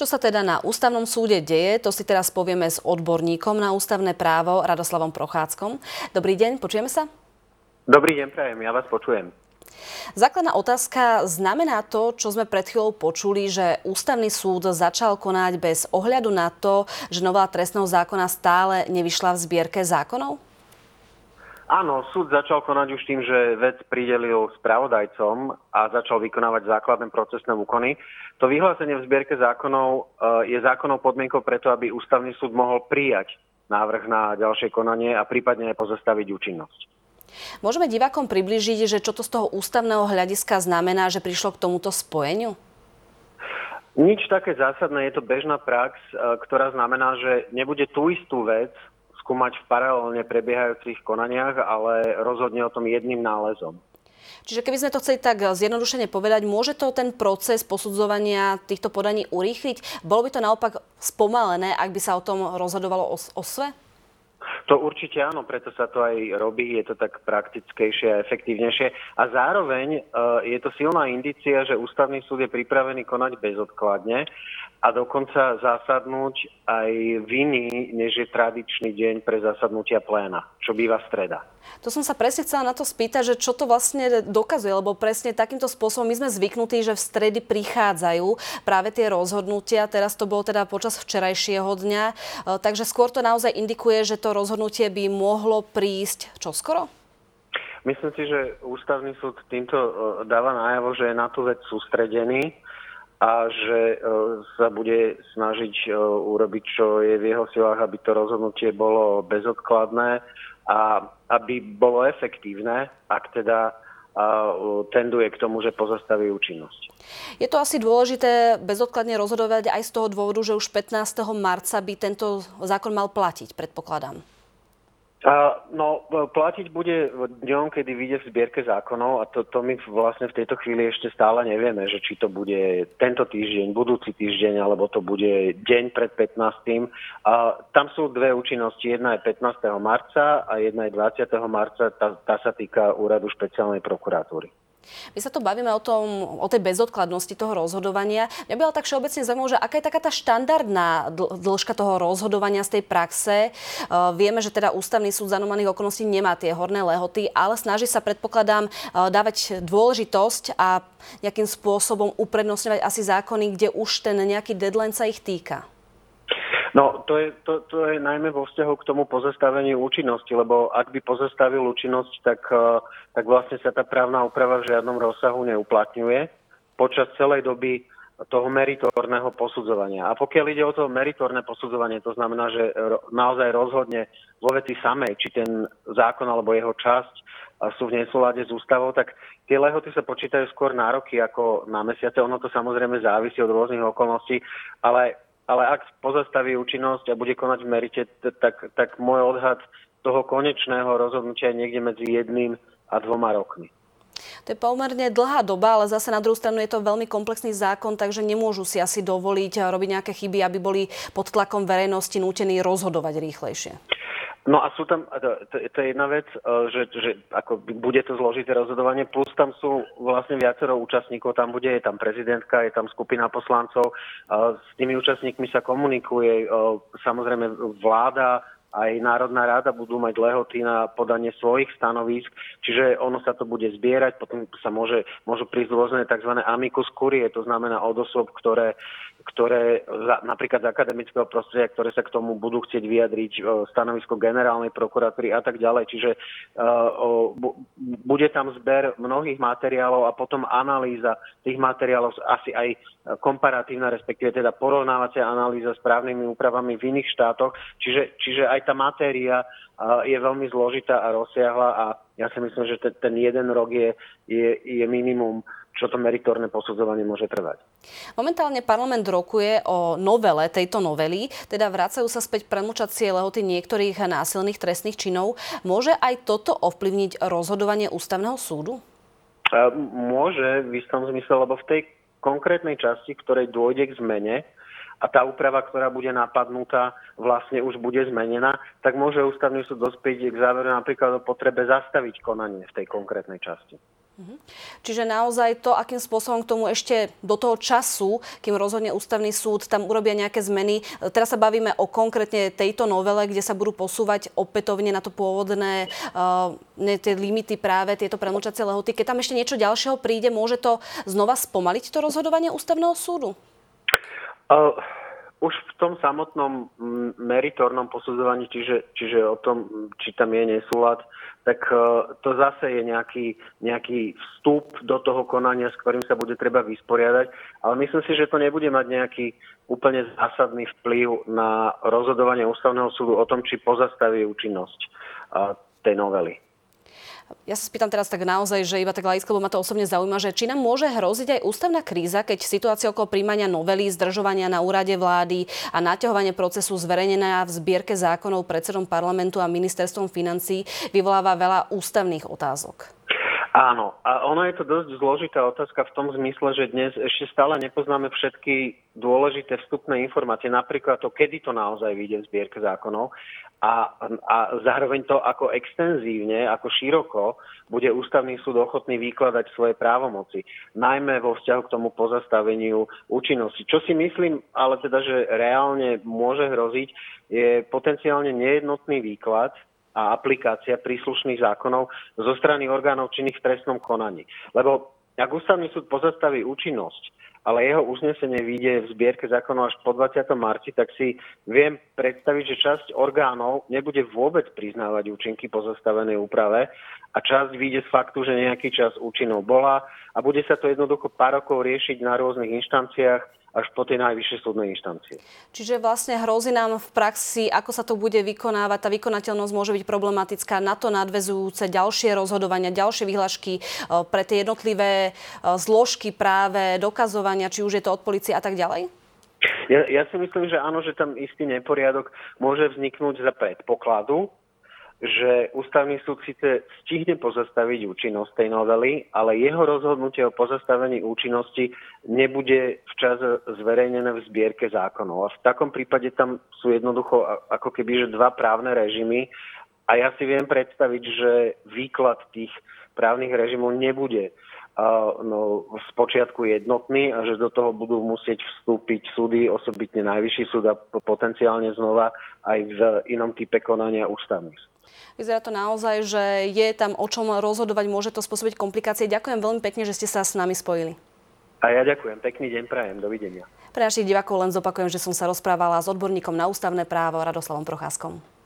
Čo sa teda na ústavnom súde deje, to si teraz povieme s odborníkom na ústavné právo Radoslavom Prochádzkom. Dobrý deň, počujeme sa? Dobrý deň, prajem, ja vás počujem. Základná otázka, znamená to, čo sme pred chvíľou počuli, že ústavný súd začal konať bez ohľadu na to, že nová trestného zákona stále nevyšla v zbierke zákonov? Áno, súd začal konať už tým, že vec pridelil spravodajcom a začal vykonávať základné procesné úkony. To vyhlásenie v zbierke zákonov eh, je zákonnou podmienkou preto, aby ústavný súd mohol prijať návrh na ďalšie konanie a prípadne aj pozastaviť účinnosť. Môžeme divákom približiť, že čo to z toho ústavného hľadiska znamená, že prišlo k tomuto spojeniu? Nič také zásadné, je to bežná prax, eh, ktorá znamená, že nebude tú istú vec skúmať v paralelne prebiehajúcich konaniach, ale rozhodne o tom jedným nálezom. Čiže keby sme to chceli tak zjednodušene povedať, môže to ten proces posudzovania týchto podaní urýchliť? Bolo by to naopak spomalené, ak by sa o tom rozhodovalo o, o sve? To určite áno, preto sa to aj robí, je to tak praktickejšie a efektívnejšie. A zároveň uh, je to silná indícia, že ústavný súd je pripravený konať bezodkladne a dokonca zasadnúť aj v iný, než je tradičný deň pre zasadnutia pléna, čo býva streda. To som sa presne chcela na to spýtať, že čo to vlastne dokazuje, lebo presne takýmto spôsobom my sme zvyknutí, že v stredy prichádzajú práve tie rozhodnutia. Teraz to bolo teda počas včerajšieho dňa, e, takže skôr to naozaj indikuje, že to rozhodnutie by mohlo prísť čoskoro? Myslím si, že ústavný súd týmto e, dáva najavo, že je na tú vec sústredený a že e, sa bude snažiť urobiť, čo je v jeho silách, aby to rozhodnutie bolo bezodkladné a aby bolo efektívne, ak teda tenduje k tomu, že pozastaví účinnosť. Je to asi dôležité bezodkladne rozhodovať aj z toho dôvodu, že už 15. marca by tento zákon mal platiť, predpokladám. A, no, platiť bude dňom, kedy vyjde v zbierke zákonov a to, to my vlastne v tejto chvíli ešte stále nevieme, že či to bude tento týždeň, budúci týždeň, alebo to bude deň pred 15. A, tam sú dve účinnosti. Jedna je 15. marca a jedna je 20. marca. Tá, tá sa týka úradu špeciálnej prokuratúry. My sa tu bavíme o, tom, o tej bezodkladnosti toho rozhodovania. Mňa by ale tak všeobecne zaujímalo, že aká je taká tá štandardná dĺžka toho rozhodovania z tej praxe. Uh, vieme, že teda ústavný súd za normálnych okolností nemá tie horné lehoty, ale snaží sa, predpokladám, uh, dávať dôležitosť a nejakým spôsobom uprednostňovať asi zákony, kde už ten nejaký deadline sa ich týka. No, to je, to, to je najmä vo vzťahu k tomu pozastaveniu účinnosti, lebo ak by pozastavil účinnosť, tak, eh, tak vlastne sa tá právna úprava v žiadnom rozsahu neuplatňuje počas celej doby toho meritorného posudzovania. A pokiaľ ide o to meritorné posudzovanie, to znamená, že naozaj rozhodne vo veci samej, či ten zákon alebo jeho časť eh, sú v nesúlade s ústavou, tak tie lehoty sa počítajú skôr na roky ako na mesiace. Ono to samozrejme závisí od rôznych okolností, ale ale ak pozastaví účinnosť a bude konať v merite, tak, tak môj odhad toho konečného rozhodnutia je niekde medzi jedným a dvoma rokmi. To je pomerne dlhá doba, ale zase na druhú stranu je to veľmi komplexný zákon, takže nemôžu si asi dovoliť robiť nejaké chyby, aby boli pod tlakom verejnosti nútení rozhodovať rýchlejšie. No a sú tam, to, to je jedna vec, e, že, že ako bude to zložité rozhodovanie, plus tam sú vlastne viacero účastníkov, tam bude, je tam prezidentka, je tam skupina poslancov, e, s tými účastníkmi sa komunikuje, e, samozrejme vláda, aj Národná rada budú mať lehoty na podanie svojich stanovísk, čiže ono sa to bude zbierať, potom sa môže, môžu prísť rôzne tzv. amicus curie, to znamená od osôb, ktoré, ktoré napríklad z akademického prostredia, ktoré sa k tomu budú chcieť vyjadriť stanovisko generálnej prokuratúry a tak ďalej. Čiže uh, bude tam zber mnohých materiálov a potom analýza tých materiálov, asi aj komparatívna, respektíve teda porovnávacia analýza s právnymi úpravami v iných štátoch. Čiže, čiže aj tá matéria je veľmi zložitá a rozsiahla a ja si myslím, že ten jeden rok je, je, je minimum, čo to meritorné posudzovanie môže trvať. Momentálne parlament rokuje o novele tejto novely, teda vracajú sa späť premlčacie lehoty niektorých násilných trestných činov. Môže aj toto ovplyvniť rozhodovanie ústavného súdu? Môže v istom zmysle, lebo v tej konkrétnej časti, ktorej dôjde k zmene, a tá úprava, ktorá bude napadnutá, vlastne už bude zmenená, tak môže ústavný súd dospieť k záveru napríklad o potrebe zastaviť konanie v tej konkrétnej časti. Mhm. Čiže naozaj to, akým spôsobom k tomu ešte do toho času, kým rozhodne ústavný súd, tam urobia nejaké zmeny. Teraz sa bavíme o konkrétne tejto novele, kde sa budú posúvať opätovne na to pôvodné uh, tie limity práve, tieto premlčacie lehoty. Keď tam ešte niečo ďalšieho príde, môže to znova spomaliť to rozhodovanie ústavného súdu? Uh už v tom samotnom meritornom posudzovaní, čiže, čiže o tom, či tam je nesúlad, tak e, to zase je nejaký, nejaký vstup do toho konania, s ktorým sa bude treba vysporiadať. Ale myslím si, že to nebude mať nejaký úplne zásadný vplyv na rozhodovanie ústavného súdu o tom, či pozastaví účinnosť e, tej novely. Ja sa spýtam teraz tak naozaj, že iba tak laisko, lebo ma to osobne zaujíma, že či nám môže hroziť aj ústavná kríza, keď situácia okolo príjmania novely, zdržovania na úrade vlády a naťahovanie procesu zverejnená v zbierke zákonov predsedom parlamentu a ministerstvom financí vyvoláva veľa ústavných otázok. Áno, a ono je to dosť zložitá otázka v tom zmysle, že dnes ešte stále nepoznáme všetky dôležité vstupné informácie, napríklad to, kedy to naozaj vyjde v zbierke zákonov a, a zároveň to, ako extenzívne, ako široko bude ústavný súd ochotný vykladať svoje právomoci, najmä vo vzťahu k tomu pozastaveniu účinnosti. Čo si myslím, ale teda, že reálne môže hroziť, je potenciálne nejednotný výklad a aplikácia príslušných zákonov zo strany orgánov činných v trestnom konaní. Lebo ak ústavný súd pozastaví účinnosť, ale jeho uznesenie vyjde v zbierke zákonov až po 20. marci, tak si viem predstaviť, že časť orgánov nebude vôbec priznávať účinky pozastavenej úprave a časť vyjde z faktu, že nejaký čas účinnou bola a bude sa to jednoducho pár rokov riešiť na rôznych inštanciách až po tej najvyššie súdnej inštancie. Čiže vlastne hrozí nám v praxi, ako sa to bude vykonávať, tá vykonateľnosť môže byť problematická, na to nadvezujúce ďalšie rozhodovania, ďalšie vyhlášky e, pre tie jednotlivé e, zložky práve, dokazovania, či už je to od policie a tak ďalej? Ja, ja si myslím, že áno, že tam istý neporiadok môže vzniknúť za predpokladu, že ústavný súd síce stihne pozastaviť účinnosť tej novely, ale jeho rozhodnutie o pozastavení účinnosti nebude včas zverejnené v zbierke zákonov. A v takom prípade tam sú jednoducho ako keby že dva právne režimy a ja si viem predstaviť, že výklad tých právnych režimov nebude no, z počiatku jednotný a že do toho budú musieť vstúpiť súdy, osobitne najvyšší súd a potenciálne znova aj v inom type konania ústavný súd. Vyzerá to naozaj, že je tam o čom rozhodovať, môže to spôsobiť komplikácie. Ďakujem veľmi pekne, že ste sa s nami spojili. A ja ďakujem. Pekný deň prajem. Dovidenia. Pre našich divákov len zopakujem, že som sa rozprávala s odborníkom na ústavné právo Radoslavom Procházkom.